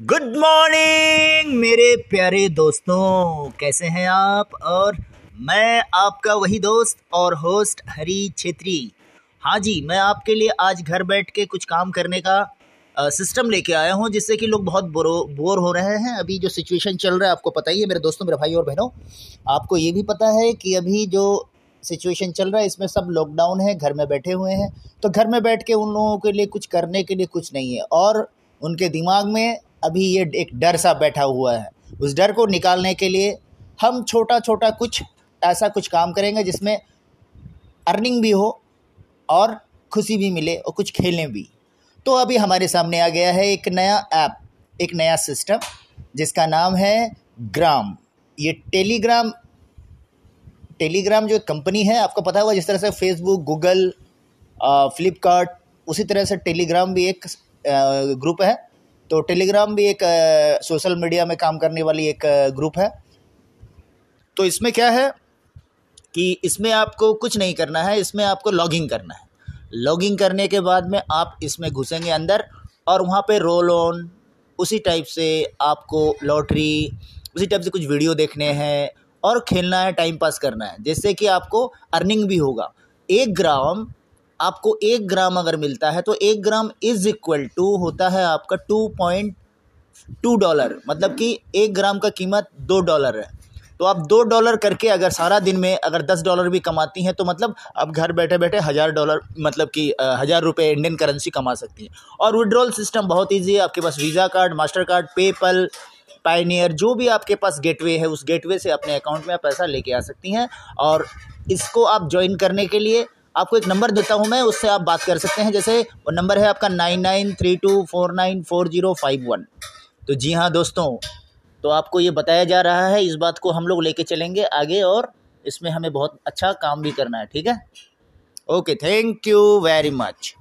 Good morning मेरे प्यारे दोस्तों। कैसे हैं आप? और मैं आपका वही दोस्त और होस्ट हरी छेत्री। हाँ जी, मैं आपके लिए आज घर बैठ के कुछ काम करने का सिस्टम लेके आया हूँ, जिससे कि लोग बहुत बोरो बोर हो रहे हैं। अभी जो सिचुएशन चल रहा है, आपको पता ही है, मेरे दोस्तों, मेरे भाई और बहनों। आपको ये भी पता है कि अभी जो सिचुएशन चल रहा है, इसमें सब लॉकडाउन है, घर में बैठे हुए हैं। तो घर में बैठ के उन लोगों के लिए कुछ करने के लिए कुछ नहीं है। और उनके दिमाग में अभी ये एक डर सा बैठा हुआ है। उस डर को निकालने के लिए हम छोटा छोटा कुछ, ऐसा कुछ काम करेंगे जिसमें अर्निंग भी हो और खुशी भी मिले और कुछ खेलें भी। तो अभी हमारे सामने आ गया है एक नया ऐप, एक नया सिस्टम जिसका नाम है ग्राम। ये टेलीग्राम टेलीग्राम जो कंपनी है, आपको पता होगा जिस तरह से फेसबुक, गूगल फ्लिपकार्ट, उसी तरह से टेलीग्राम भी एक ग्रुप है। तो टेलीग्राम भी एक सोशल मीडिया में काम करने वाली एक ग्रुप है। तो इसमें क्या है कि इसमें आपको कुछ नहीं करना है, इसमें आपको लॉगिंग करना है। लॉगिंग करने के बाद में आप इसमें घुसेंगे अंदर और वहाँ पे रोल ऑन उसी टाइप से आपको लॉटरी उसी टाइप से कुछ वीडियो देखने हैं और खेलना है टाइम पास करना है, जिससे कि आपको अर्निंग भी होगा। एक ग्राम आपको एक ग्राम अगर मिलता है तो एक ग्राम इज़ इक्वल टू होता है आपका टू पॉइंट टू डॉलर मतलब कि एक ग्राम का कीमत दो डॉलर है। तो आप दो डॉलर करके अगर सारा दिन में अगर दस डॉलर भी कमाती हैं तो मतलब आप घर बैठे बैठे हज़ार डॉलर मतलब कि हज़ार रुपये इंडियन करेंसी कमा सकती हैं। और विड्रॉल सिस्टम बहुत ईजी है। आपके पास visa card master card PayPal Payoneer जो भी आपके पास गेटवे है, उस गेटवे से अपने अकाउंट में आप पैसा लेके आ सकती हैं। और इसको आप ज्वाइन करने के लिए आपको एक नंबर देता हूँ मैं, उससे आप बात कर सकते हैं। जैसे, वो नंबर है आपका nine nine three two four nine four zero five one. तो जी हाँ दोस्तों तो आपको ये बताया जा रहा है, इस बात को हम लोग लेके चलेंगे आगे और इसमें हमें बहुत अच्छा काम भी करना है, ठीक है? Okay thank you very much